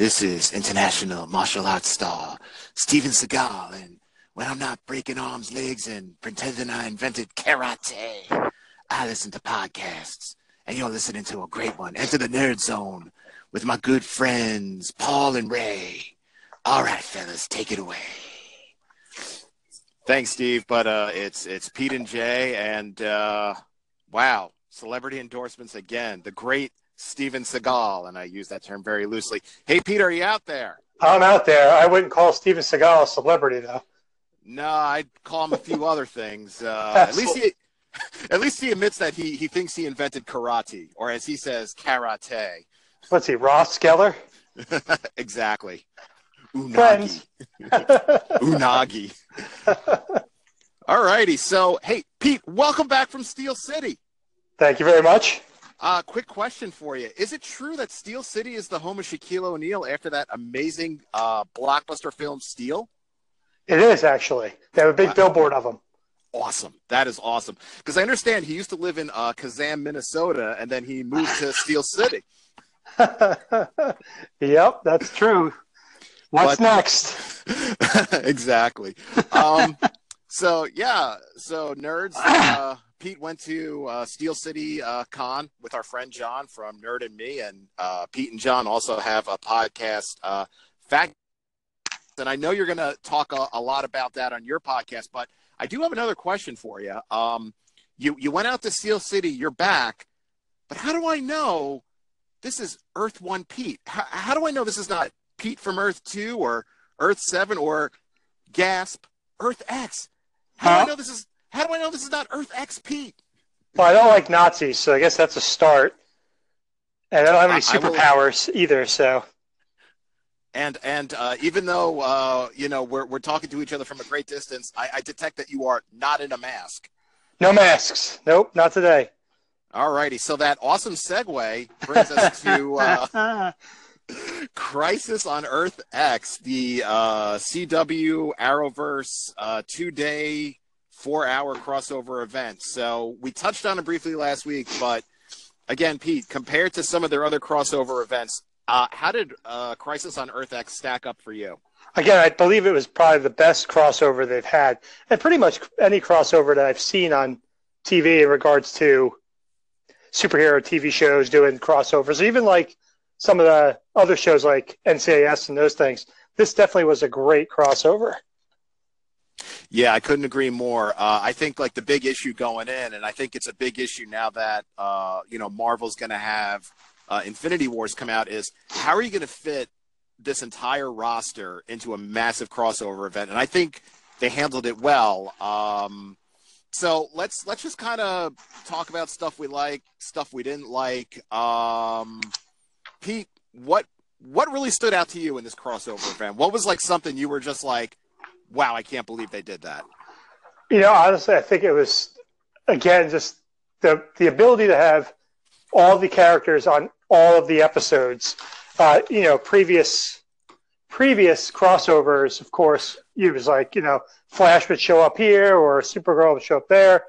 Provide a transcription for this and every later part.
This is international martial arts star Steven Seagal, and when I'm not breaking arms, legs, and pretending I invented karate, I listen to podcasts. And you're listening to a great one, Enter the Nerd Zone, with my good friends Paul and Ray. All right, fellas, take it away. Thanks, Steve. But uh, it's it's Pete and Jay, and uh, wow, celebrity endorsements again. The great Steven Seagal, and I use that term very loosely. Hey, Peter, are you out there? I'm out there. I wouldn't call Steven Seagal a celebrity, though. No, I'd call him a few other things. Uh, at least he, at least he admits that he he thinks he invented karate, or as he says, karate. What's he, Ross Geller? exactly. Unagi. Unagi. All righty. So, hey, Pete, welcome back from Steel City. Thank you very much. Uh, quick question for you. Is it true that Steel City is the home of Shaquille O'Neal after that amazing uh, blockbuster film Steel? It is, actually. They have a big billboard of him. Awesome. That is awesome. Because I understand he used to live in uh, Kazan, Minnesota, and then he moved to Steel City. yep, that's true. What's But- next? exactly. Um, so yeah, so nerds. Pete went to uh, Steel City uh, Con with our friend John from Nerd and Me, and uh, Pete and John also have a podcast, uh, Fact. And I know you're going to talk a, a lot about that on your podcast, but I do have another question for you. Um, you you went out to Steel City, you're back, but how do I know this is Earth One Pete? How, how do I know this is not Pete from Earth Two or Earth Seven or Gasp Earth X? How do I know this is? How do I know this is not Earth XP? Well, I don't like Nazis, so I guess that's a start. And I don't have any I will- superpowers either, so. And and uh, even though uh, you know we're we're talking to each other from a great distance, I, I detect that you are not in a mask. No masks. Nope, not today. All righty, so that awesome segue brings us to uh, Crisis on Earth X, the uh, CW Arrowverse uh, two-day, four-hour crossover event. So we touched on it briefly last week, but again, Pete, compared to some of their other crossover events, uh, how did uh, Crisis on Earth X stack up for you? Again, I believe it was probably the best crossover they've had, and pretty much any crossover that I've seen on TV in regards to superhero TV shows doing crossovers, even like some of the other shows like NCIS and those things. This definitely was a great crossover. Yeah, I couldn't agree more. Uh, I think like the big issue going in, and I think it's a big issue now that uh, you know Marvel's going to have uh, Infinity Wars come out. Is how are you going to fit this entire roster into a massive crossover event? And I think they handled it well. Um, so let's let's just kind of talk about stuff we like, stuff we didn't like. Um, Pete, what what really stood out to you in this crossover event? What was like something you were just like, wow, I can't believe they did that. You know, honestly, I think it was again just the the ability to have all the characters on all of the episodes. Uh, you know, previous previous crossovers, of course, it was like you know, Flash would show up here or Supergirl would show up there.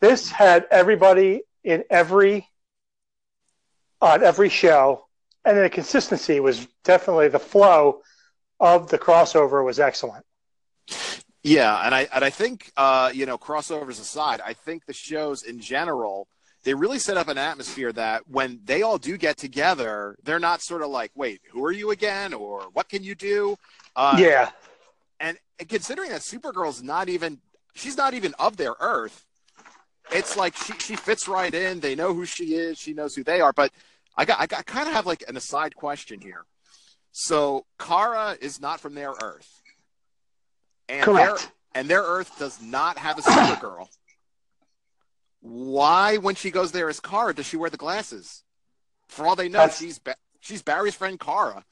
This had everybody in every on every show, and the consistency was definitely the flow of the crossover was excellent. Yeah, and I and I think uh, you know crossovers aside, I think the shows in general they really set up an atmosphere that when they all do get together, they're not sort of like, wait, who are you again, or what can you do? Uh, yeah. and, and considering that Supergirl's not even she's not even of their Earth, it's like she she fits right in. They know who she is. She knows who they are. But I got I, got, I kind of have like an aside question here. So Kara is not from their Earth, and Correct. Their, and their Earth does not have a Supergirl. Why, when she goes there as Kara, does she wear the glasses? For all they know, That's- she's ba- she's Barry's friend Kara.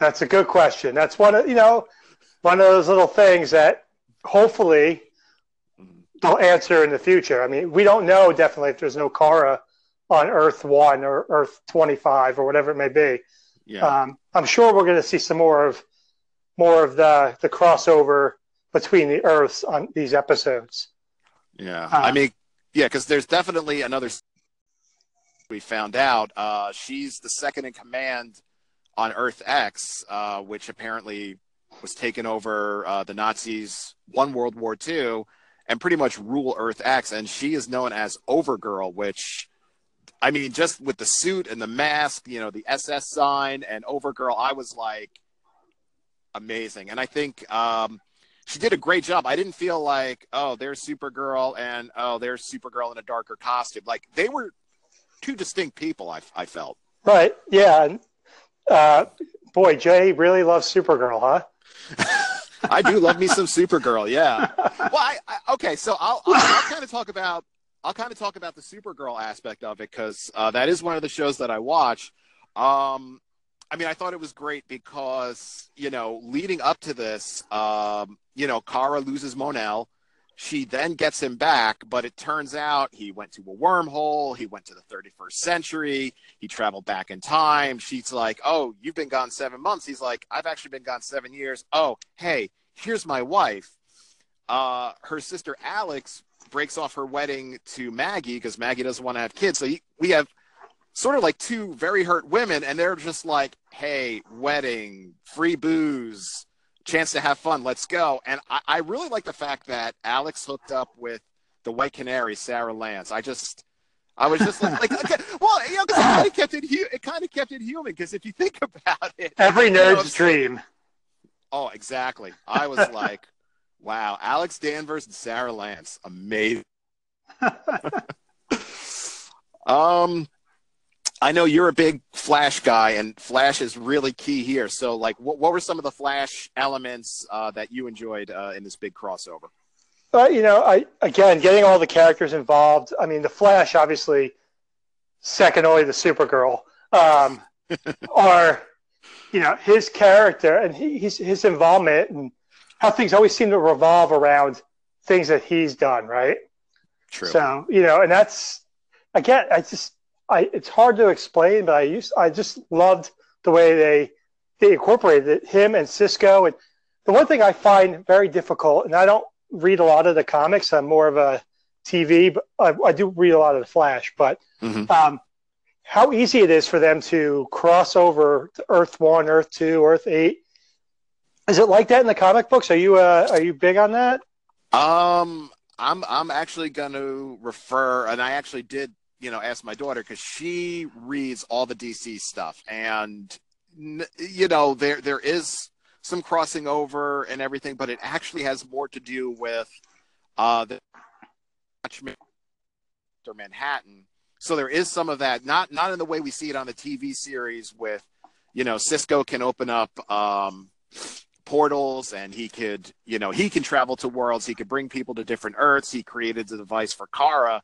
That's a good question. That's one of you know one of those little things that hopefully they'll answer in the future. I mean, we don't know definitely if there's no Kara on Earth One or Earth Twenty Five or whatever it may be. Yeah. Um, I'm sure we're going to see some more of more of the the crossover between the Earths on these episodes. Yeah, Uh, I mean, yeah, because there's definitely another. We found out uh, she's the second in command on Earth X, uh, which apparently was taken over uh, the Nazis won World War II and pretty much rule Earth X, and she is known as Overgirl, which I mean, just with the suit and the mask, you know, the SS sign and Overgirl, I was like amazing. And I think um, she did a great job. I didn't feel like, oh, there's Supergirl and oh, there's Supergirl in a darker costume. Like they were two distinct people. I, I felt. Right. Yeah. Uh, boy, Jay really loves Supergirl, huh? I do love me some Supergirl. Yeah. Well, I, I okay. So I'll, I'll, I'll kind of talk about I'll kind of talk about the Supergirl aspect of it because uh, that is one of the shows that I watch. Um, I mean, I thought it was great because you know, leading up to this, um, you know, Kara loses Mon-El. She then gets him back, but it turns out he went to a wormhole. He went to the 31st century. He traveled back in time. She's like, "Oh, you've been gone seven months." He's like, "I've actually been gone seven years." Oh, hey, here's my wife. Uh, her sister Alex breaks off her wedding to Maggie because Maggie doesn't want to have kids. So we have sort of like two very hurt women, and they're just like, "Hey, wedding, free booze, chance to have fun, let's go." And I, I really like the fact that Alex hooked up with the White Canary, Sara Lance. I just. I was just like, like okay, well, you know, it kind of kept it, it kind of kept it human because if you think about it, every nerd's dream. Oh, exactly. I was like, Wow, Alex Danvers and Sara Lance, amazing. um, I know you're a big Flash guy, and Flash is really key here. So, like, what, what were some of the Flash elements uh, that you enjoyed uh, in this big crossover? Uh, you know, I again getting all the characters involved. I mean, the Flash, obviously, second only to Supergirl, um, are you know his character and he, his his involvement and how things always seem to revolve around things that he's done, right? True. So you know, and that's again, I just, I it's hard to explain, but I used, I just loved the way they they incorporated it, him and Cisco. And the one thing I find very difficult, and I don't read a lot of the comics, I'm more of a TV, but I, I do read a lot of the Flash, but. Mm-hmm. Um, how easy it is for them to cross over to Earth One, Earth Two, Earth Eight, is it like that in the comic books? Are you uh, are you big on that? Um, I'm I'm actually going to refer, and I actually did, you know, ask my daughter because she reads all the DC stuff, and you know, there there is some crossing over and everything, but it actually has more to do with uh, the or Manhattan. So there is some of that, not not in the way we see it on the TV series with, you know, Cisco can open up um, portals and he could, you know, he can travel to worlds. He could bring people to different Earths. He created the device for Kara.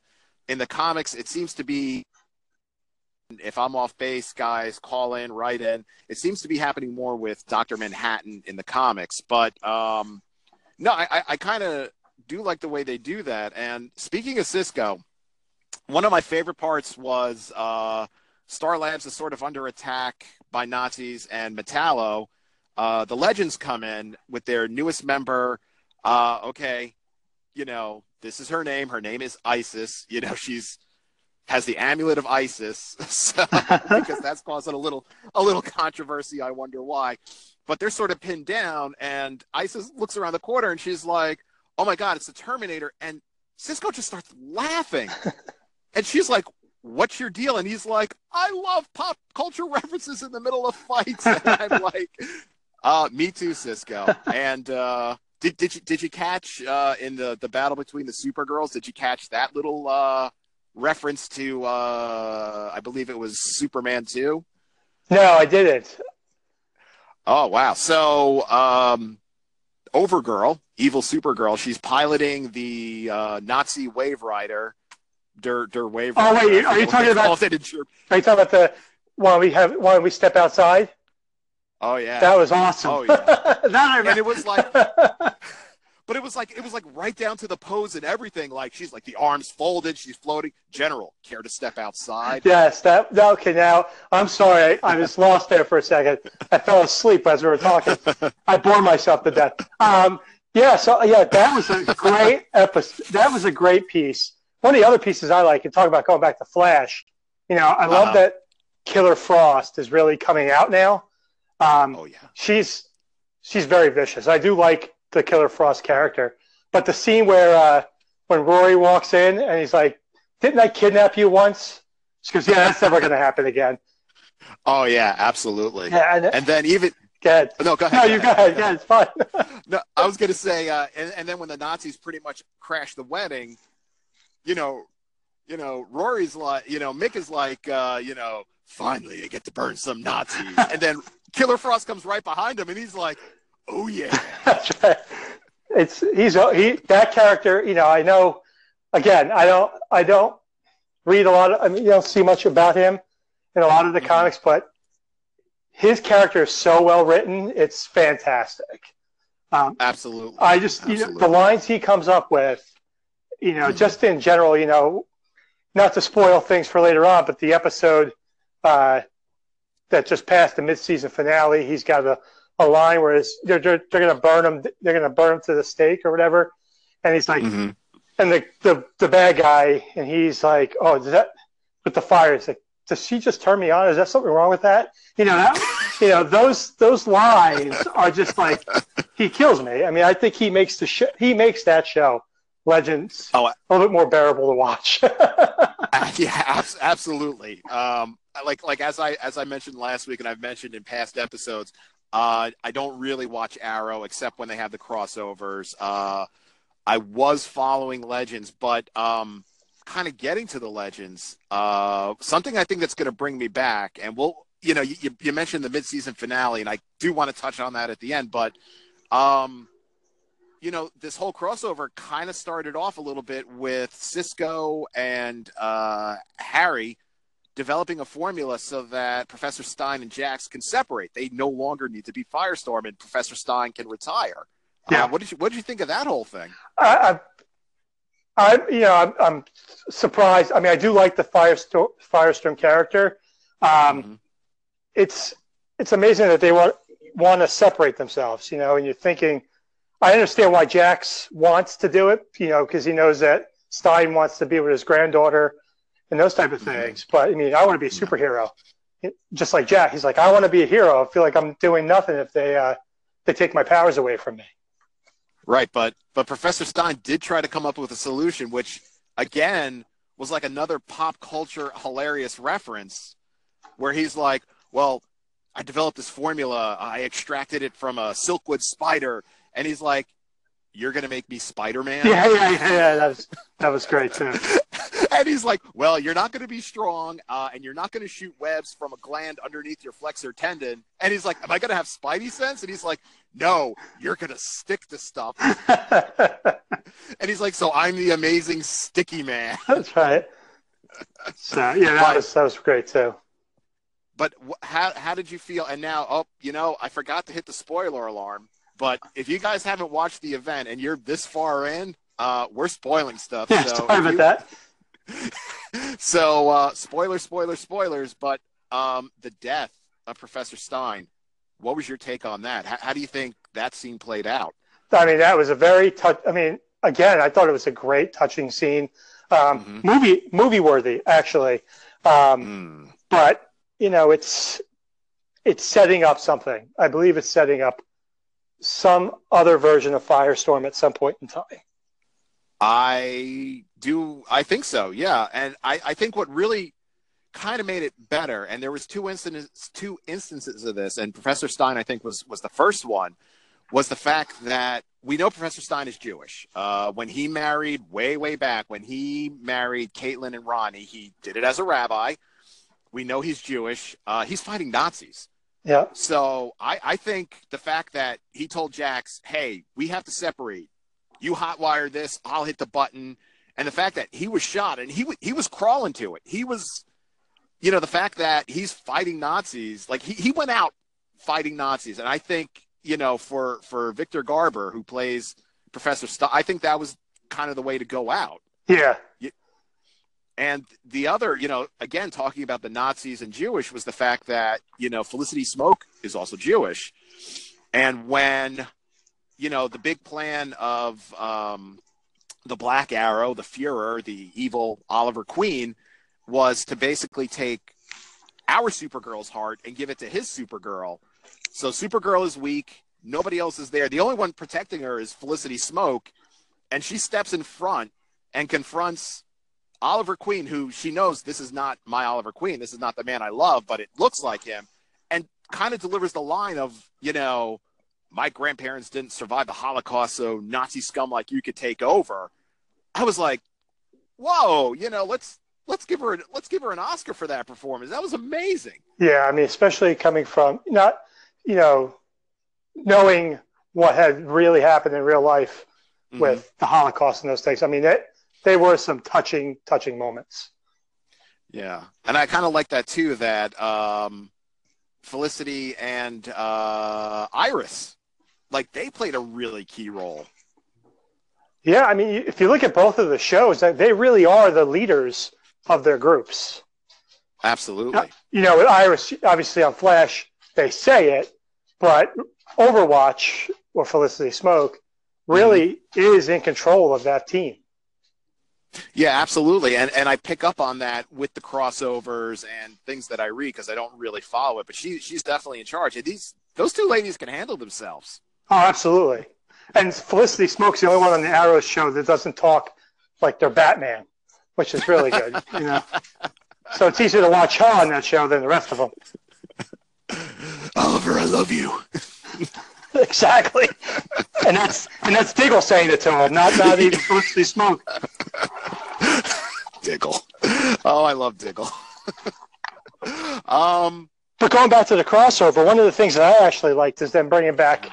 In the comics, it seems to be if I'm off base, guys, call in, write in. It seems to be happening more with Doctor Manhattan in the comics, but um, no, I, I kind of do like the way they do that. And speaking of Cisco, one of my favorite parts was uh, Star Labs is sort of under attack by Nazis, and Metallo uh, the legends come in with their newest member. Uh, okay, you know this is her name. Her name is Isis. You know she's has the amulet of Isis, so, because that's causing a little a little controversy. I wonder why, but they're sort of pinned down, and Isis looks around the corner and she's like, "Oh my God, it's the Terminator!" And Cisco just starts laughing, and she's like, what's your deal? And he's like, I love pop culture references in the middle of fights. And I'm like, uh, me too, Cisco. and uh, did did you did you catch uh, in the the battle between the Supergirls? Did you catch that little uh, reference to? Uh, I believe it was Superman two. No, I didn't. Oh wow! So, um, Overgirl, evil Supergirl, she's piloting the uh, Nazi Waverider. Der, der Wave. Oh wait, are you talking about? Are you talking about the? Why we have? Why we step outside? Oh yeah, that was awesome. Oh yeah, that I and it was like, but it was like it was like right down to the pose and everything. Like she's like the arms folded, she's floating. General, care to step outside? Yes, that okay. Now I'm sorry, I, I was lost there for a second. I fell asleep as we were talking. I bore myself to death. Um, yeah, so yeah, that was a great episode. That was a great piece. One of the other pieces I like, and talk about going back to Flash. You know, I love uh-huh. that Killer Frost is really coming out now Um, Oh yeah. she's she's very vicious. I do like the Killer Frost character, but the scene where uh, when Rory walks in and he's like, "Didn't I kidnap you once?" She goes, "Yeah, that's never going to happen again." Oh yeah, absolutely. Yeah, and, And then even go ahead. no, go ahead. No, you go ahead. Yeah, it's fine. No, I was gonna say, uh, and, and then when the Nazis pretty much crash the wedding, you know, you know, Rory's like, you know, Mick is like, uh, you know, finally I get to burn some Nazis, and then Killer Frost comes right behind him, and he's like, oh yeah, That's right. It's he's he that character. You know, I know. Again, I don't I don't read a lot of. I mean, you don't see much about him in a lot of the Mhm. comics, but his character is so well written. It's fantastic. Um, absolutely. I just you know, the lines he comes up with, you know, Mhm. just in general, you know, not to spoil things for later on, but the episode uh, that just passed the mid-season finale, he's got a, a line where they're they're, they're going to burn him, they're going to burn him to the stake or whatever, and he's like, Mhm. and the, the the bad guy, and he's like, oh, does that with the fire? It's like, does she just turn me on? Is that something wrong with that? You know, that, you know, those those lines are just like he kills me. I mean, I think he makes the sh- he makes that show Legends Oh, a little bit more bearable to watch. yeah, abs- absolutely. Um, like like as I as I mentioned last week, and I've mentioned in past episodes, uh, I don't really watch Arrow except when they have the crossovers. Uh, I was following Legends, but um, kind of getting to the Legends, uh, something I think that's going to bring me back, and we'll. You know, you, you mentioned the mid-season finale, and I do want to touch on that at the end. But, um, you know, this whole crossover kind of started off a little bit with Cisco and uh, Harry developing a formula so that Professor Stein and Jax can separate. They no longer need to be Firestorm, and Professor Stein can retire. Yeah. Uh, what did you What did you think of that whole thing? I, I, I, you know, I'm, I'm surprised. I mean, I do like the Firestorm, Firestorm character. Um, Mhm. it's it's amazing that they want want to separate themselves. You know, and you're thinking, I understand why Jax wants to do it. You know, because he knows that Stein wants to be with his granddaughter and those type of things. But I mean, I want to be a superhero, just like Jack. He's like, I want to be a hero. I feel like I'm doing nothing if they uh, they take my powers away from me. Right, but but Professor Stein did try to come up with a solution, which again was like another pop culture hilarious reference, where he's like, "Well, I developed this formula. I extracted it from a silkwood spider," and he's like, "You're gonna make me Spider Man?" Yeah, yeah, yeah. yeah that was that was great too. and he's like, "Well, you're not going to be strong, uh, and you're not going to shoot webs from a gland underneath your flexor tendon." And he's like, "Am I going to have Spidey sense?" And he's like, "No, you're going to stick to stuff." And he's like, "So I'm the amazing sticky man." That's right. So yeah, that But- was that was great too. But how how did you feel? And now, oh, you know, I forgot to hit the spoiler alarm. But if you guys haven't watched the event and you're this far in, uh, we're spoiling stuff. Yeah, so sorry about you- that. so uh, spoiler, spoiler, spoilers. But um, the death of Professor Stein. What was your take on that? How, how do you think that scene played out? I mean, that was a very touch. I mean, again, I thought it was a great, touching scene. Um, Mhm. Movie movie worthy, actually. Um, Mm. but you know, it's it's setting up something. I believe it's setting up some other version of Firestorm at some point in time. I do. I think so. Yeah, and I, I think what really kind of made it better, and there was two instances, two instances of this, and Professor Stein, I think, was was the first one, was the fact that we know Professor Stein is Jewish. Uh, when he married way, way back, when he married Caitlin and Ronnie, he did it as a rabbi. We know he's Jewish. Uh, he's fighting Nazis. Yeah, So I, I think the fact that he told Jax, hey, we have to separate. You hotwire this, I'll hit the button. And the fact that he was shot and he, he was crawling to it. He was, you know, the fact that he's fighting Nazis, like he, he went out fighting Nazis. And I think, you know, for, for Victor Garber, who plays Professor St- I think that was kind of the way to go out. yeah, And the other, you know, again, talking about the Nazis and Jewish was the fact that, you know, Felicity Smoak is also Jewish. And when, you know, the big plan of um, the Black Arrow, the Fuhrer, the evil Oliver Queen, was to basically take our Supergirl's heart and give it to his Supergirl. So Supergirl is weak. Nobody else is there. The only one protecting her is Felicity Smoak, and she steps in front and confronts Oliver Queen, who she knows this is not my Oliver Queen. This is not the man I love, but it looks like him, and kind of delivers the line of, you know, my grandparents didn't survive the Holocaust, so Nazi scum like you could take over. I was like, whoa, you know, let's let's give her let's give her an Oscar for that performance. That was amazing. Yeah, I mean, especially coming from not, you know, knowing what had really happened in real life Mhm. with the Holocaust and those things. I mean, that they were some touching, touching moments. Yeah, and I kind of like that too. That um, Felicity and uh, Iris, like they played a really key role. Yeah, I mean, if you look at both of the shows, they- they really are the leaders of their groups. Absolutely. You know, with Iris, obviously on Flash, they say it, but Overwatch or Felicity Smoak really is in control of that team. Yeah, absolutely. And and I pick up on that with the crossovers and things that I read because I don't really follow it. But she she's definitely in charge. And these those two ladies can handle themselves. Oh, absolutely. And Felicity Smoak's the only one on the Arrow show that doesn't talk like they're Batman, which is really good. you know, so it's easier to watch her on that show than the rest of them. Oliver, I love you. exactly. And that's and that's Diggle saying it to him, not not even Felicity Smoak. Diggle. Oh, I love Diggle. um, But going back to the crossover, one of the things that I actually liked is them bringing back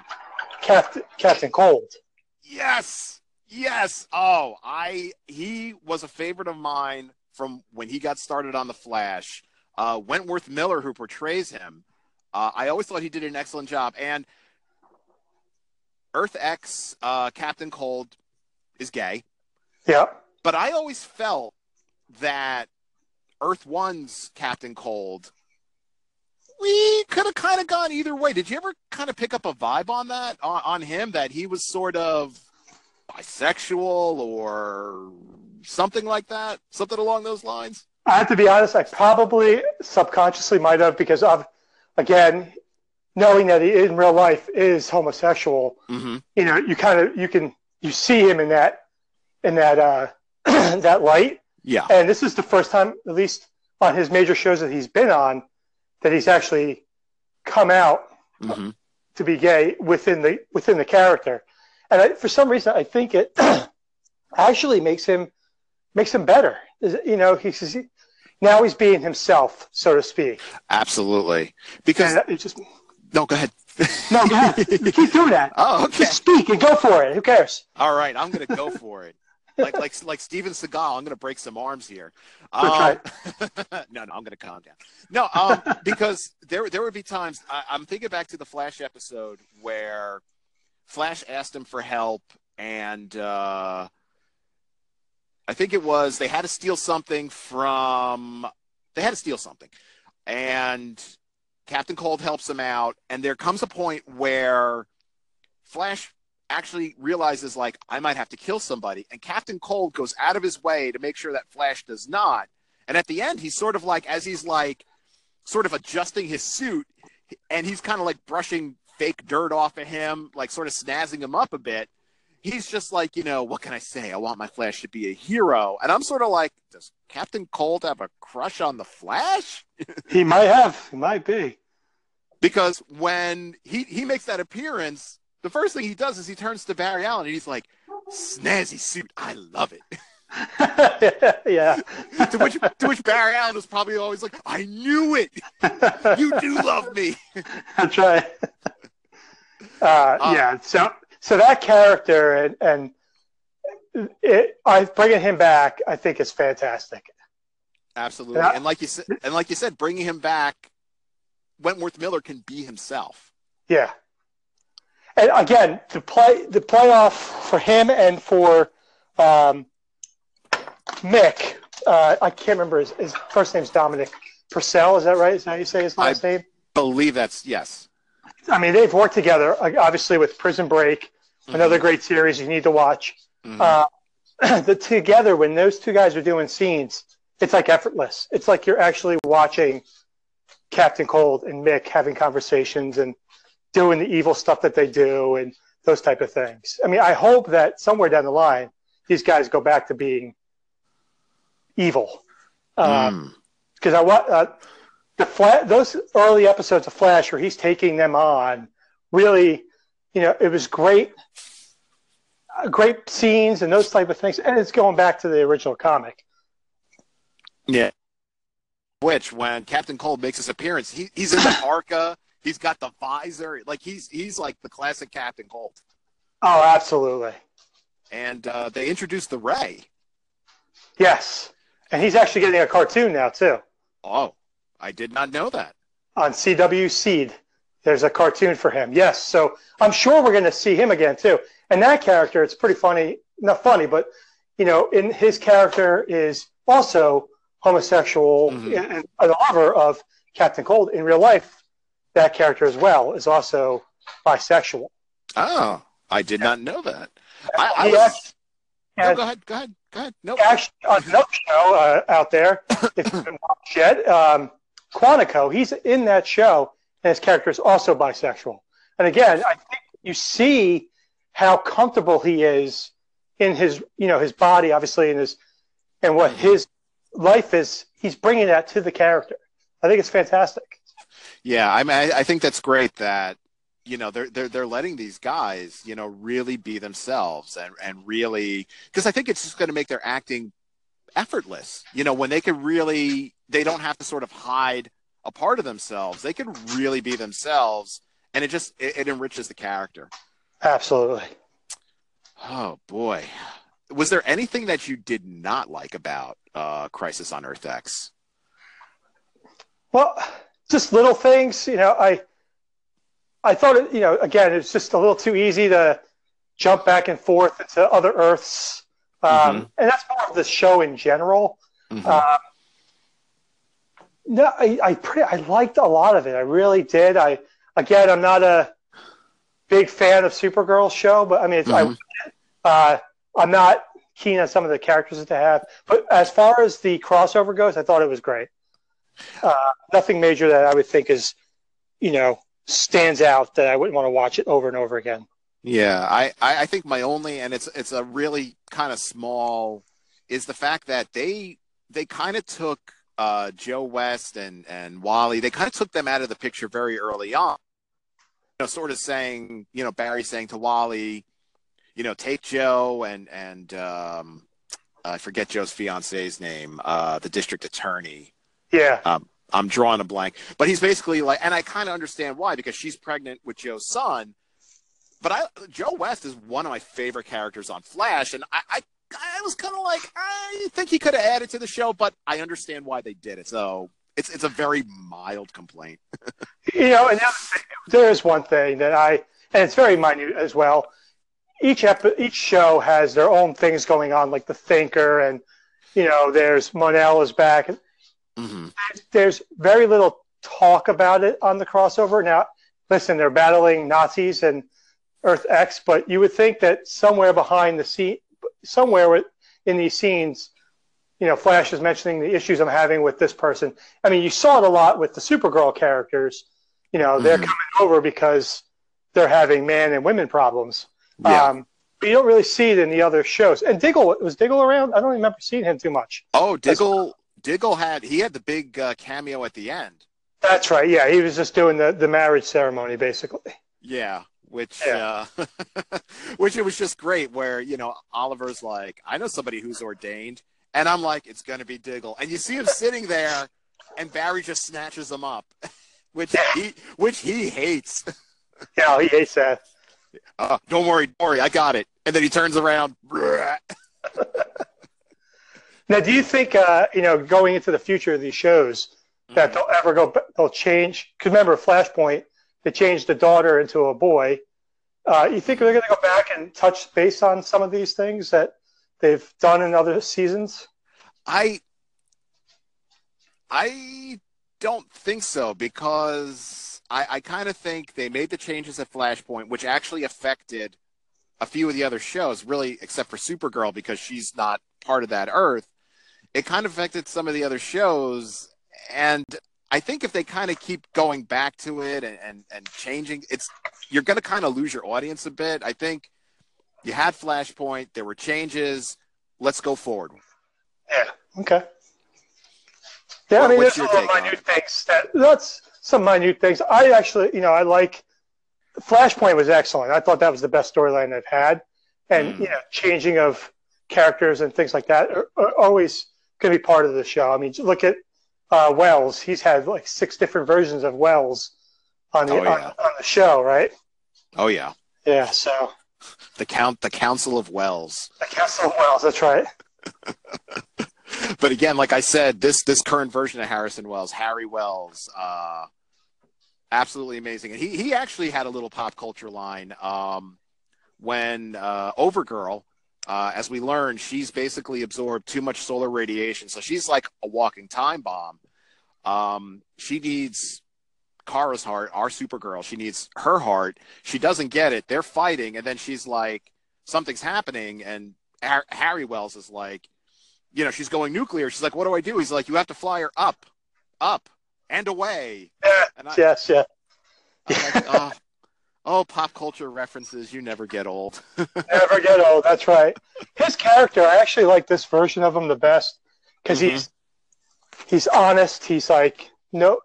Captain Captain Cold. yes, yes. Oh, I he was a favorite of mine from when he got started on the Flash. Uh, Wentworth Miller, who portrays him, uh, I always thought he did an excellent job. And Earth X, uh, Captain Cold, is gay. Yeah. But I always felt that Earth One's Captain Cold, we could have kind of gone either way. Did you ever kind of pick up a vibe on that, on, on him, that he was sort of bisexual or something like that? Something along those lines? I have to be honest, I probably subconsciously might have because of again, knowing that he in real life is homosexual, Mm-hmm. you know, you kind of you can you see him in that in that uh that light. Yeah. And this is the first time, at least on his major shows that he's been on, that he's actually come out Mm-hmm. to be gay within the within the character. And I, for some reason, I think it actually makes him makes him better. You know, he's now he's being himself, so to speak. Absolutely. Because, And it just no, go ahead. no, go ahead. Keep doing that. Oh, okay. Just speak and go for it. Who cares? All right, I'm gonna go for it. Like like like Steven Seagal, I'm gonna break some arms here. Um, no, no, I'm gonna calm down. No, um, because there there would be times I, I'm thinking back to the Flash episode where Flash asked him for help, and uh, I think it was they had to steal something from they had to steal something, and Captain Cold helps him out, and there comes a point where Flash actually realizes like I might have to kill somebody, and Captain Cold goes out of his way to make sure that Flash does not. And at the end, he's sort of like as he's like sort of adjusting his suit, and he's kind of like brushing fake dirt off of him, like sort of snazzing him up a bit. He's just like, you know, what can I say? I want my Flash to be a hero. And I'm sort of like, does Captain Cold have a crush on the Flash? He might have. He might be. because when he he makes that appearance, the first thing he does is he turns to Barry Allen and he's like, "Snazzy suit, I love it." yeah. to which to which Barry Allen was probably always like, "I knew it. You do love me." That's right. Uh, Uh, yeah. So so that character and and it, I bringing him back, I think is fantastic. Absolutely, Yeah. and like you said, and like you said, bringing him back, Wentworth Miller can be himself. Yeah. And again, the play the playoff for him and for um, Mick, uh, I can't remember his, his first name's Dominic Purcell. Is that right? Is that how you say his last name? I believe that's yes. I mean, they've worked together, obviously, with Prison Break, another great series you need to watch. Mhm. Uh, the together when those two guys are doing scenes, it's like effortless. It's like you're actually watching Captain Cold and Mick having conversations and doing the evil stuff that they do and those type of things. I mean, I hope that somewhere down the line, these guys go back to being evil. Because Mm. I want uh, the Fla- those early episodes of Flash where he's taking them on, really, you know, it was great, uh, great scenes and those type of things, and it's going back to the original comic. Yeah. Which when Captain Cold makes his appearance, he, he's in the parka. He's got the visor. Like he's he's like the classic Captain Cold. Oh, absolutely, And uh, they introduced the Ray. yes, and he's actually getting a cartoon now too Oh, I did not know that. on CW Seed. There's a cartoon for him. Yes, so I'm sure we're going to see him again too. And that character, it's pretty funny. Not funny, but you know, in his character is also homosexual Mhm. and a lover of Captain Cold. In real life, that character as well is also bisexual. Oh, I did not know that. I, I was, no, and go ahead, go ahead, go ahead. No, actually, on another show uh, out there, if you haven't watched yet, um, Quantico, he's in that show, and his character is also bisexual. And again, I think you see how comfortable he is in his, you know, his body, obviously, in his, and what his life is. He's bringing that to the character. I think it's fantastic. Yeah, I mean, I, I think that's great that you know they're they're they're letting these guys you know really be themselves and and really because I think it's just going to make their acting effortless. You know, when they can really they don't have to sort of hide a part of themselves. They can really be themselves, and it just it, it enriches the character. Absolutely. Oh boy, was there anything that you did not like about uh, Crisis on Earth X? Well, just little things, you know. I I thought it, you know, again, it's just a little too easy to jump back and forth into other Earths, um, Mhm. and that's more of the show in general. Mhm. Um, no, I I, pretty, I liked a lot of it. I really did. I again, I'm not a big fan of Supergirl's show, but I mean, it's, Mhm. I, uh, I'm not keen on some of the characters that they have. But as far as the crossover goes, I thought it was great. Uh, nothing major that I would think is, you know, stands out that I wouldn't want to watch it over and over again. Yeah, I, I think my only and it's it's a really kind of small is the fact that they they kind of took uh, Joe West and and Wally they kind of took them out of the picture very early on. You know, sort of saying you know Barry saying to Wally, you know, take Joe and and um, I forget Joe's fiance's name, uh, the district attorney. Yeah, um, I'm drawing a blank, but he's basically like, and I kind of understand why because she's pregnant with Joe's son. But I, Joe West is one of my favorite characters on Flash, and I, I, I was kind of like, I think he could have added to the show, but I understand why they did it. So it's it's a very mild complaint. you know, and there is one thing that I, and it's very minute as well. Each epi- each show has their own things going on, like the Thinker, and you know, there's Mon-El is back. Mm-hmm. There's very little talk about it on the crossover. Now, listen, they're battling Nazis and Earth X, but you would think that somewhere behind the scene, somewhere in these scenes, you know, Flash is mentioning the issues I'm having with this person. I mean, you saw it a lot with the Supergirl characters. You know, they're Mhm. coming over because they're having man and women problems. Yeah. Um, but you don't really see it in the other shows. And Diggle was Diggle around. I don't remember seeing him too much. oh, Diggle, Diggle had he had the big uh, cameo at the end. That's right. Yeah, he was just doing the, the marriage ceremony, basically. Yeah, which Yeah. uh which it was just great where, you know, Oliver's like, I know somebody who's ordained and I'm like, it's gonna be Diggle. And you see him sitting there and Barry just snatches him up. Which he which he hates. Yeah, he hates that. Uh, don't worry, don't worry, I got it. And then he turns around. Now, do you think, uh, you know, going into the future of these shows, that they'll ever go, they'll change? Because remember, Flashpoint, they changed the daughter into a boy. Uh, you think they're going to go back and touch base on some of these things that they've done in other seasons? I I don't think so because I, I kind of think they made the changes at Flashpoint, which actually affected a few of the other shows, really, except for Supergirl because she's not part of that Earth. It kind of affected some of the other shows, and I think if they kind of keep going back to it and, and, and changing, it's you're going to kind of lose your audience a bit. I think you had Flashpoint, there were changes. Let's go forward. Yeah. Okay. Yeah, What- I mean, what's there's your little take on minute things that that's some minute things. I actually, you know, I like Flashpoint was excellent. I thought that was the best storyline I've had, and Mm. you know, changing of characters and things like that are, are always going to be part of the show. I mean, look at uh, Wells. He's had like six different versions of Wells on the Oh, yeah. on, on the show, right? Oh yeah, Yeah. So the count, the Council of Wells. the Castle of Wells. That's right. But again, like I said, this this current version of Harrison Wells, Harry Wells, uh, absolutely amazing. And he he actually had a little pop culture line um, when uh, Overgirl. Uh, as we learned, she's basically absorbed too much solar radiation, so she's like a walking time bomb. Um, she needs Kara's heart, our Supergirl. She needs her heart. She doesn't get it. They're fighting, and then she's like, something's happening, and Har- Harry Wells is like, you know, she's going nuclear. She's like, what do I do? He's like, you have to fly her up, up, and away. Yeah. And I, Yes. Yeah. I'm like, oh, oh, pop culture references. You never get old. Never get old. That's right. His character, I actually like this version of him the best because Mhm. he's he's honest. He's like no,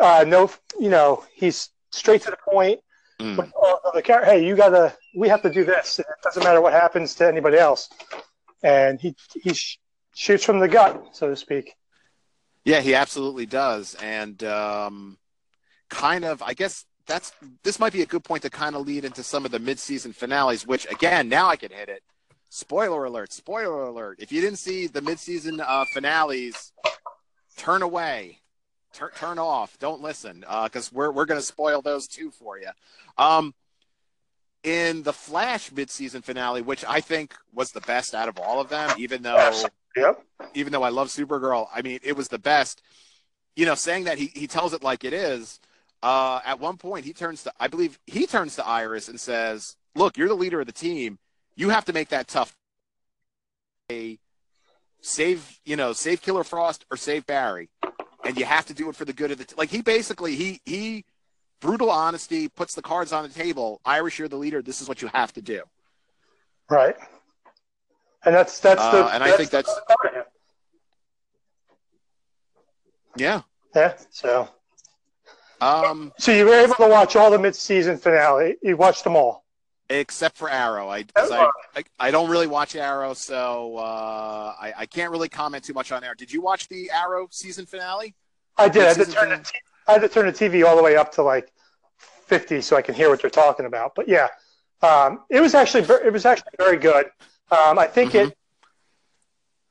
uh, no, you know, he's straight to the point. Mm. All of the char- hey, you gotta, we have to do this. It doesn't matter what happens to anybody else. And he he sh- shoots from the gut, so to speak. Yeah, he absolutely does. And um, kind of, I guess that's this might be a good point to kind of lead into some of the mid-season finales. Which again, now I can hit it. Spoiler alert! Spoiler alert! If you didn't see the mid-season uh, finales, turn away, turn turn off, don't listen, because we're we're going to spoil those two for you. Um, in the Flash mid-season finale, which I think was the best out of all of them, even though Yep. even though I love Supergirl, I mean, it was the best. You know, saying that he, he tells it like it is. Uh, at one point, he turns to, I believe, he turns to Iris and says, "Look, you're the leader of the team. You have to make that tough. A save, you know, save Killer Frost or save Barry, and you have to do it for the good of the. T-. Like he basically he he brutal honesty puts the cards on the table. Iris, you're the leader. This is what you have to do. Right. And that's that's the Uh, and I think that's- part of him. Yeah. yeah. So Um. so you were able to watch all the mid-season finale. You watched them all. except for Arrow. I, I, I I don't really watch Arrow, so uh, I, I can't really comment too much on Arrow. Did you watch the Arrow season finale? I did. I had, the finale? t- I had to turn the TV all the way up to like 50 so I can hear what they're talking about. But yeah, um, it was actually ver- it was actually very good. Um, I think it,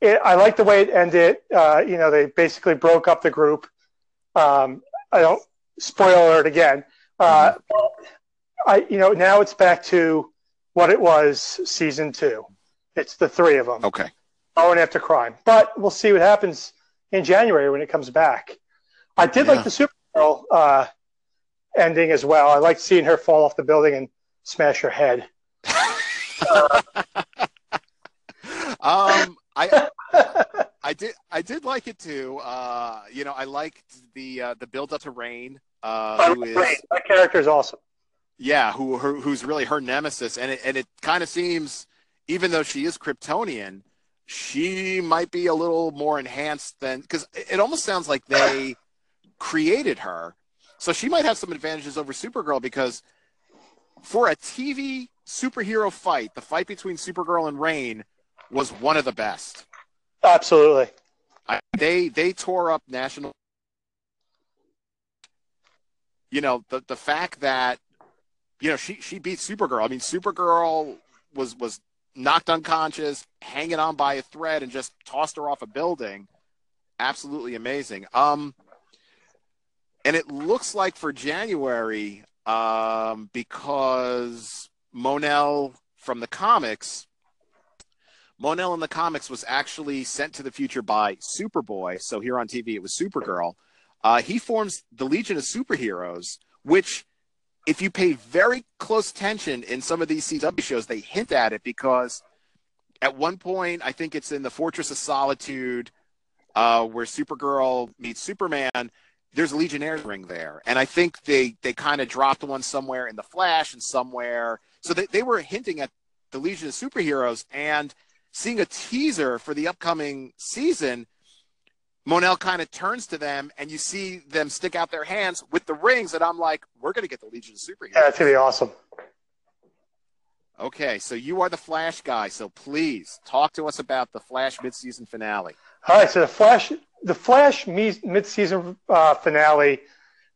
it. I like the way it ended. Uh, you know, they basically broke up the group. Um, I don't spoil alert again. Uh, I you know now it's back to what it was season two. It's the three of them Okay. going after crime. But we'll see what happens in January when it comes back. I did Yeah. like the Supergirl uh, ending as well. I liked seeing her fall off the building and smash her head. Um, I I did I did like it too. Uh, you know, I liked the uh, the build up to Reign, uh, who is Great. That character is awesome. yeah, who, who who's really her nemesis, and it and it kind of seems, even though she is Kryptonian, she might be a little more enhanced than because it almost sounds like they created her, so she might have some advantages over Supergirl because for a TV superhero fight, the fight between Supergirl and Reign was one of the best. Absolutely. I, they they tore up national. You know the the fact that you know she she beat Supergirl. I mean Supergirl was was knocked unconscious, hanging on by a thread, and just tossed her off a building. Absolutely amazing. Um, and it looks like for January, um, because Mon-El from the comics Mon-El in the comics was actually sent to the future by Superboy. So here on TV, it was Supergirl. Uh, he forms the Legion of Superheroes, which, if you pay very close attention in some of these CW shows, they hint at it because at one point, I think it's in the Fortress of Solitude, uh, where Supergirl meets Superman, there's a Legionnaires ring there, and I think they they kind of dropped one somewhere in the Flash and somewhere. So they they were hinting at the Legion of Superheroes and seeing a teaser for the upcoming season. Mon-El kind of turns to them, and you see them stick out their hands with the rings, and I'm like, we're going to get the Legion of Superheroes. Yeah, that's gonna be awesome. Okay, so you are the Flash guy, so please talk to us about the Flash midseason finale. All right, so the Flash, the Flash mid-season uh, finale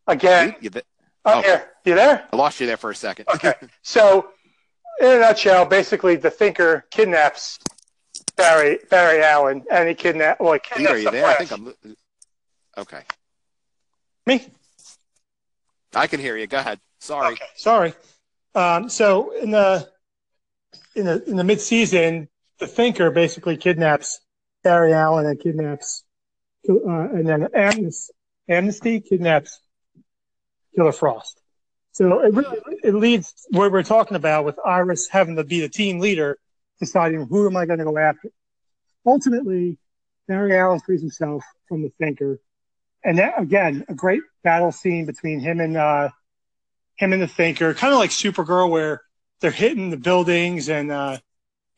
again. You- you th- oh. here. You there? I lost you there for a second. Okay. So, in a nutshell, basically, the Thinker kidnaps Barry Barry Allen, and he kidnap well, he Pete, kidnaps are you the there? I think I'm. Okay, Me? I can hear you. Go ahead. Sorry. Okay, sorry. Um, so in the in the in the mid season, the Thinker basically kidnaps Barry Allen and kidnaps, uh, and then Amunet, Amunet kidnaps Killer Frost. So it really it leads where we're talking about with Iris having to be the team leader, deciding who am I going to go after. Ultimately, Barry Allen frees himself from the Thinker, and that, again, a great battle scene between him and uh, him and the Thinker, kind of like Supergirl, where they're hitting the buildings and uh,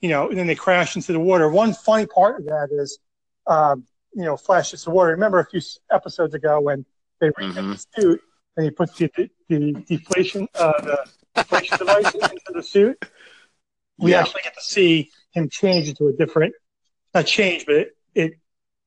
you know, and then they crash into the water. One funny part of that is, um, you know, Flash hits the water. Remember a few episodes ago when they reach Mhm. the suit and he puts the, the, the deflation, uh, the deflation device into the suit. We Yeah. actually get to see him change into a different, not change, but it, it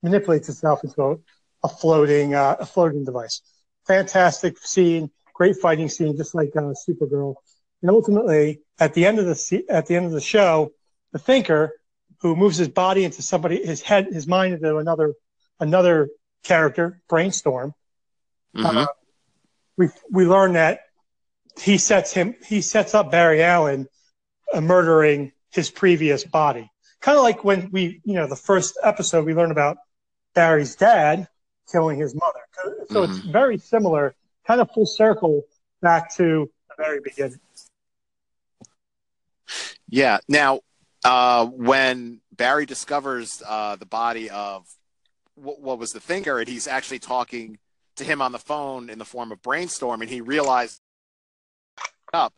manipulates itself into a, a floating, uh, a floating device. Fantastic scene, great fighting scene, just like uh, Supergirl. And ultimately, at the end of the se- at the end of the show, the Thinker, who moves his body into somebody, his head, his mind into another another character, Brainstorm. Mhm. We we learn that he sets him he sets up Barry Allen, uh, murdering his previous body. Kind of like when we you know the first episode we learn about Barry's dad killing his mother. So it's very similar, kind of full circle back to the very beginning. Yeah. Now, uh, when Barry discovers uh, the body of what, what was the thinker, and he's actually talking to him on the phone in the form of brainstorm, and he realized up.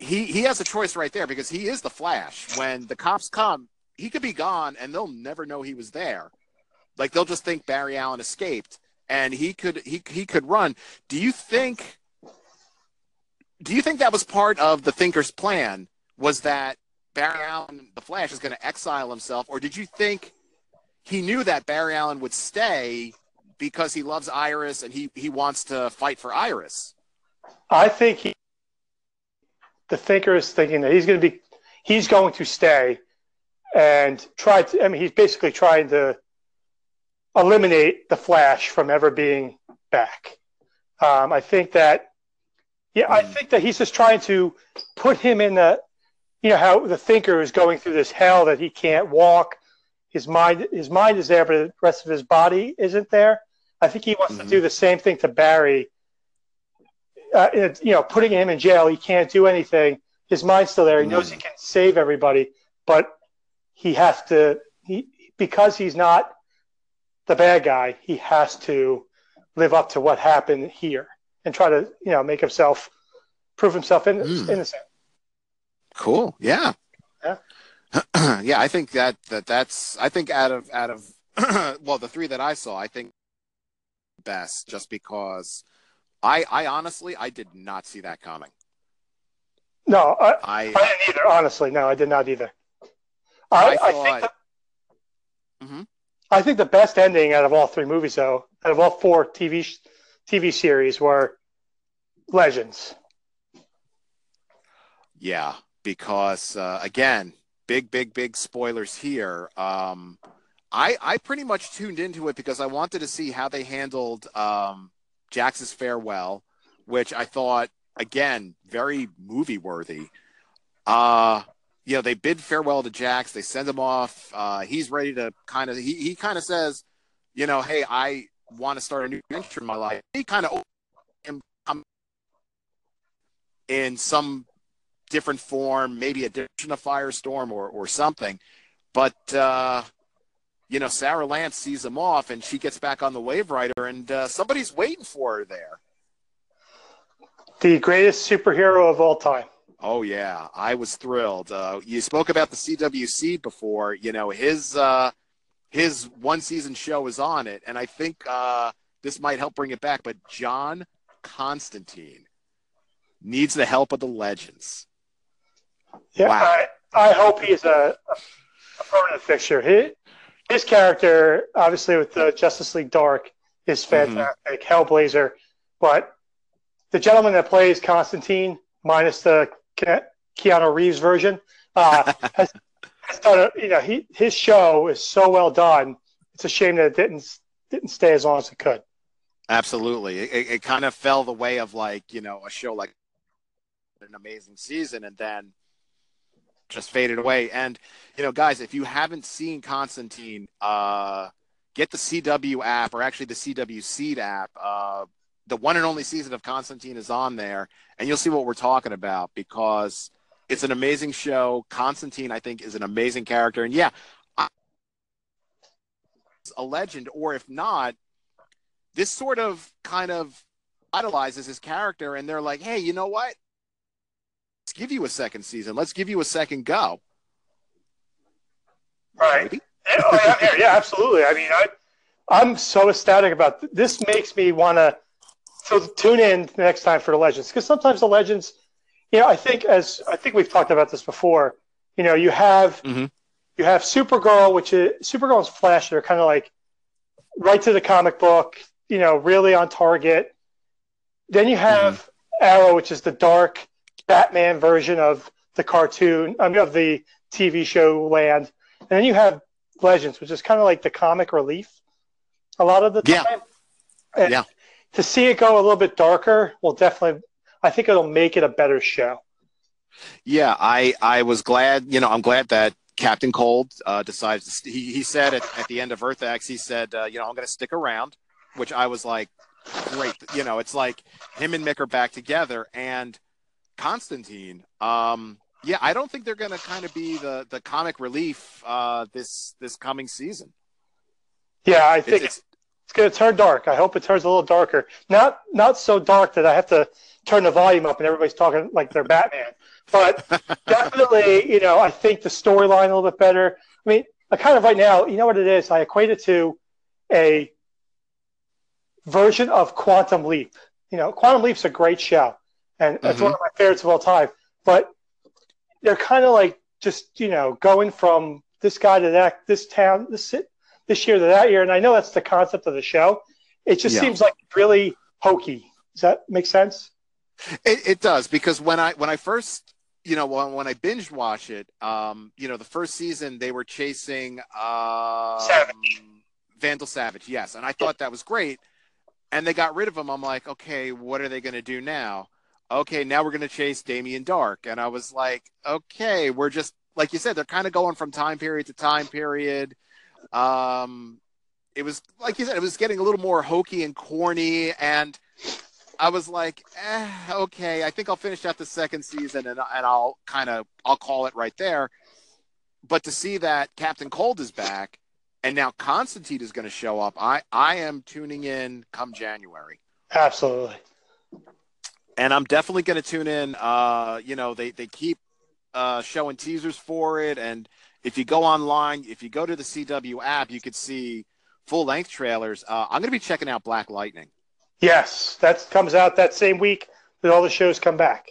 He he has a choice right there because he is the Flash. When the cops come, he could be gone, and they'll never know he was there. Like they'll just think Barry Allen escaped, and he could he he could run. Do you think? Do you think that was part of the Thinker's plan? Was that Barry Allen, the Flash, is going to exile himself, or did you think he knew that Barry Allen would stay because he loves Iris and he he wants to fight for Iris? I think he, the thinker is thinking that he's going to be, he's going to stay and try to, I mean, he's basically trying to eliminate the Flash from ever being back. Um, I think that, yeah, I Mm. think that he's just trying to put him in the, you know, how the thinker is going through this hell that he can't walk. His mind, his mind is there, but the rest of his body isn't there. I think he wants Mhm. to do the same thing to Barry uh, it, you know, putting him in jail, he can't do anything. His mind's still there. He knows he can save everybody, but he has to. He because he's not the bad guy. He has to live up to what happened here and try to, you know, make himself prove himself in, Mm. innocent. Cool. Yeah. Yeah. yeah, I think that, that that's I think out of out of well, the three that I saw, I think best just because I I honestly I did not see that coming. No, I, I I didn't either. Honestly, no, I did not either. I, I I, think the, Mhm. I think the best ending out of all three movies, though, out of all four TV TV series, were Legends. Yeah, because uh, again, big, big, big spoilers here. Um, I I pretty much tuned into it because I wanted to see how they handled um, Jax's farewell, which I thought again very movie worthy. Uh, you know, they bid farewell to Jax. They send him off. Uh, he's ready to kind of he he kind of says, you know, hey, I want to start a new adventure in my life. He kind of in some different form, maybe a different Firestorm or or something. But uh, you know, Sara Lance sees him off, and she gets back on the Waverider, and uh, somebody's waiting for her there. The greatest superhero of all time. Oh yeah, I was thrilled. Uh, you spoke about the CW Seed before. You know his uh, his one season show is on it, and I think uh, this might help bring it back. But John Constantine needs the help of the legends. Yeah, Wow. I, I hope he's a, a permanent fixture. His, his character, obviously, with the Justice League Dark, is fantastic. Hellblazer, but the gentleman that plays Constantine, minus the Ke- Keanu Reeves version, uh, has, has done. A, you know, he his show is so well done. It's a shame that it didn't didn't stay as long as it could. Absolutely, it, it kind of fell the way of like you know a show like an amazing season, and then just faded away. And you know, guys, if you haven't seen Constantine, uh, get the CW app or actually the CW Seed app. Uh, the one and only season of Constantine is on there, and you'll see what we're talking about because it's an amazing show. Constantine, I think, is an amazing character, and yeah, I, a legend, or if not, this sort of kind of idolizes his character, and they're like, hey, you know what? Let's give you a second season. Let's give you a second go. Right. Oh, yeah, absolutely. I mean, I, I'm so ecstatic about th- this. Makes me want to so tune in next time for the legends because sometimes the legends, you know, I think as I think we've talked about this before. You know, you have Mhm. you have Supergirl, which is Supergirl and Flash. They're kind of like right to the comic book. You know, really on target. Then you have Arrow, which is the dark Batman version of the cartoon, I mean, of the TV show land. And then you have Legends, which is kind of like the comic relief a lot of the Yeah. time. And Yeah. To see it go a little bit darker will definitely, I think it'll make it a better show. Yeah, I I was glad. You know, I'm glad that Captain Cold uh, decided. To, he he said at, at the end of Earth X, he said, uh, you know, I'm going to stick around, which I was like, great. You know, it's like him and Mick are back together, and Constantine. Um, yeah, I don't think they're going to kind of be the the comic relief uh, this this coming season. Yeah, I It's, think it's it's going to turn dark. I hope it turns a little darker. Not not so dark that I have to turn the volume up and everybody's talking like they're Batman. But definitely, you know, I think the storyline a little bit better. I mean, I kind of right now, you know what it is? I equate it to a version of Quantum Leap. You know, Quantum Leap's a great show, and it's Mhm. one of my favorites of all time. But they're kind of like just you know going from this guy to that, this town, this this year to that year, and I know that's the concept of the show. It just Yeah. seems like really hokey. Does that make sense? It, it does because when I when I first you know when, when I binge watch it, um, you know the first season they were chasing um, Savage. Vandal Savage, yes, and I thought that was great, and they got rid of him. I'm like, okay, what are they going to do now? Okay, now we're going to chase Damien Darhk, and I was like, okay, we're just like you said, they're kind of going from time period to time period. Um, it was like you said, it was getting a little more hokey and corny, and I was like, eh, okay, I think I'll finish out the second season and, and I'll kind of I'll call it right there. But to see that Captain Cold is back and now Constantine is going to show up, I I am tuning in come January, Absolutely. And I'm definitely going to tune in. Uh, you know, they they keep uh, showing teasers for it, and if you go online, if you go to the CW app, you could see full length trailers. Uh, I'm going to be checking out Black Lightning. Yes, that comes out that same week that all the shows come back.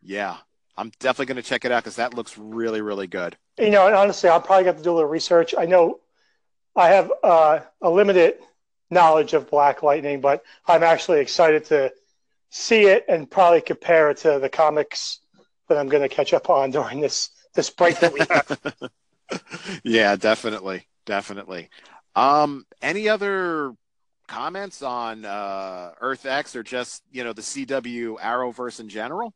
Yeah, I'm definitely going to check it out because that looks really really good. You know, and honestly, I'll probably have to do a little research. I know I have uh, a limited knowledge of Black Lightning, but I'm actually excited to see it and probably compare it to the comics that I'm going to catch up on during this this break that we have. yeah, definitely, definitely. Um, any other comments on uh, Earth X or just you know the CW Arrowverse in general?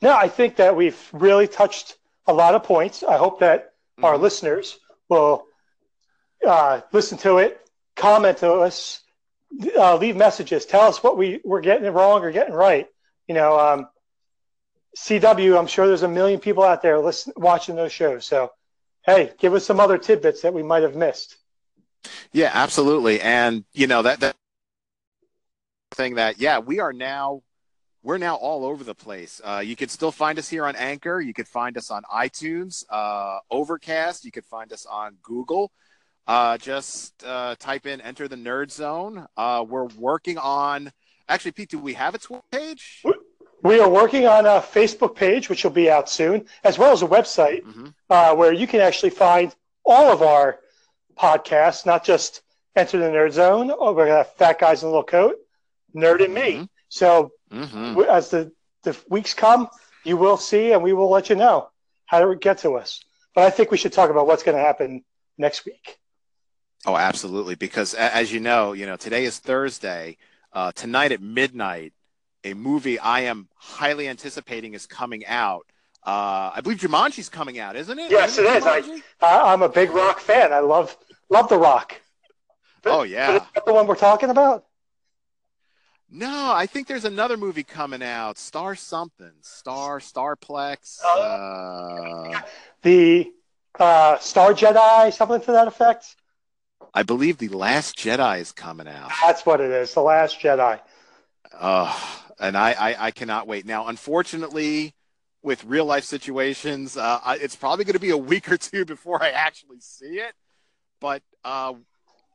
no, I think that we've really touched a lot of points. I hope that our Mhm. listeners will uh, listen to it, comment to us, uh, leave messages, tell us what we we're getting wrong or getting right. You know, um, CW. I'm sure there's a million people out there listen, watching those shows. So, hey, give us some other tidbits that we might have missed. Yeah, absolutely. And you know that that thing that yeah, we are now we're now all over the place. Uh, you can still find us here on Anchor. You could find us on iTunes, uh, Overcast. You could find us on Google. Uh, just uh, type in "Enter the Nerd Zone." Uh, we're working on. Actually, Pete, do we have a Twitter page? We are working on a Facebook page, which will be out soon, as well as a website Mm-hmm. uh, where you can actually find all of our podcasts, not just Enter the Nerd Zone. Oh, we're gonna have Fat Guys in a Little Coat, Nerd and Me. Mhm. So Mm-hmm. w- as the the weeks come, you will see, and we will let you know how to get to us. But I think we should talk about what's going to happen next week. Oh, absolutely. Because as you know, you know today is Thursday. Uh, tonight at midnight, a movie I am highly anticipating is coming out. Uh, I believe Jumanji's coming out, isn't it? Yes, Isn't it is. I- I'm a big rock fan. I love love the Rock. But- oh yeah. is that the one we're talking about? No, I think there's another movie coming out. Star something. Star Starplex. Oh. Uh, The uh, Star Jedi, something to that effect. I believe the Last Jedi is coming out. That's what it is. The Last Jedi. Uh, and I, I, I cannot wait. Now, unfortunately, with real life situations, uh, I, it's probably going to be a week or two before I actually see it. But uh,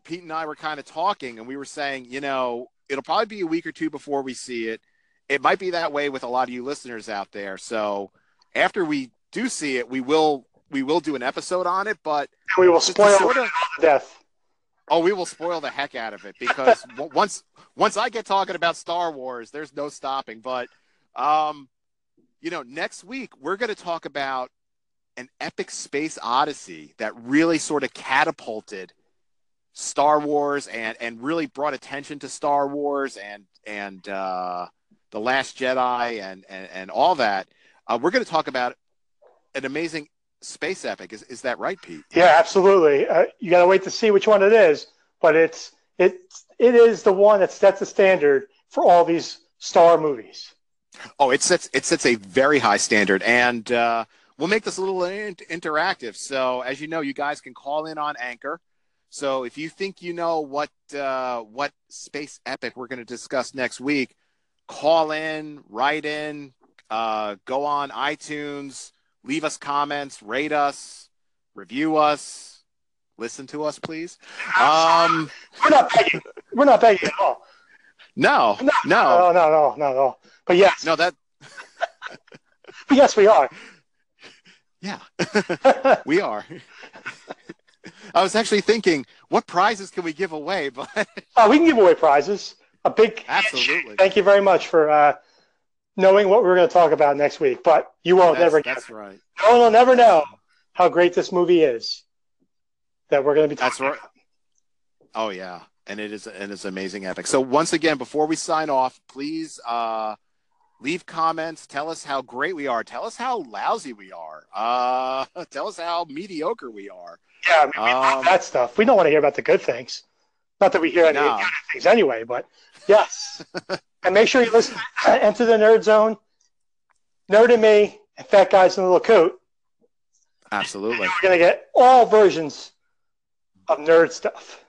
Pete and I were kind of talking, and we were saying, you know, it'll probably be a week or two before we see it. It might be that way with a lot of you listeners out there. So after we do see it, we will we will do an episode on it. But we will spoil sort it of- to death. Oh, we will spoil the heck out of it because w- once once I get talking about Star Wars, there's no stopping. But um, you know, next week we're going to talk about an epic space odyssey that really sort of catapulted Star Wars and and really brought attention to Star Wars and and uh, the Last Jedi and and, and all that. Uh, we're going to talk about an amazing space epic. Is is that right, Pete? Yeah, absolutely. Uh, you got to wait to see which one it is, but it's it it is the one that sets the standard for all these Star movies. Oh, it sets it sets a very high standard, and uh, we'll make this a little in- interactive. So, as you know, you guys can call in on Anchor. So, if you think you know what uh, what space epic we're going to discuss next week, call in, write in, uh, go on iTunes, leave us comments, rate us, review us, listen to us, please. Um, We're not begging. We're not begging at all. no, no, No, no, no, no, no. But yes, no. That but yes, we are. yeah. We are. I was actually thinking, what prizes can we give away? But Uh, we can give away prizes. A big absolutely, thank you very much for uh, knowing what we're going to talk about next week. But you won't that's, never get. that's right. No one will never know how great this movie is that we're going to be That's talking right. Oh yeah, and it is and it's amazing epic. So once again, before we sign off, please uh, leave comments. Tell us how great we are. Tell us how lousy we are. Uh, tell us how mediocre we are. Yeah, I mean, we Um, that stuff. We don't want to hear about the good things. Not that we hear any No. of the things anyway, but yes. and make sure you listen Enter the Nerd Zone, Nerd and Me, and Fat Guys in a Little Coat. Absolutely, We're going to get all versions of nerd stuff.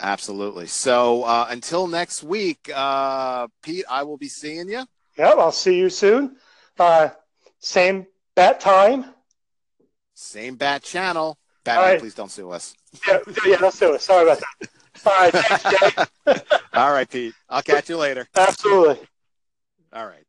absolutely. So uh, until next week, uh, Pete, I will be seeing you. Yep, I'll see you soon. Uh, same bat time. Same bat channel. Batman, right. please don't sue us. Yeah, yeah, let's do it. Sorry about that. All right, thanks, Jay. All right, Pete. I'll catch you later. Absolutely. All right.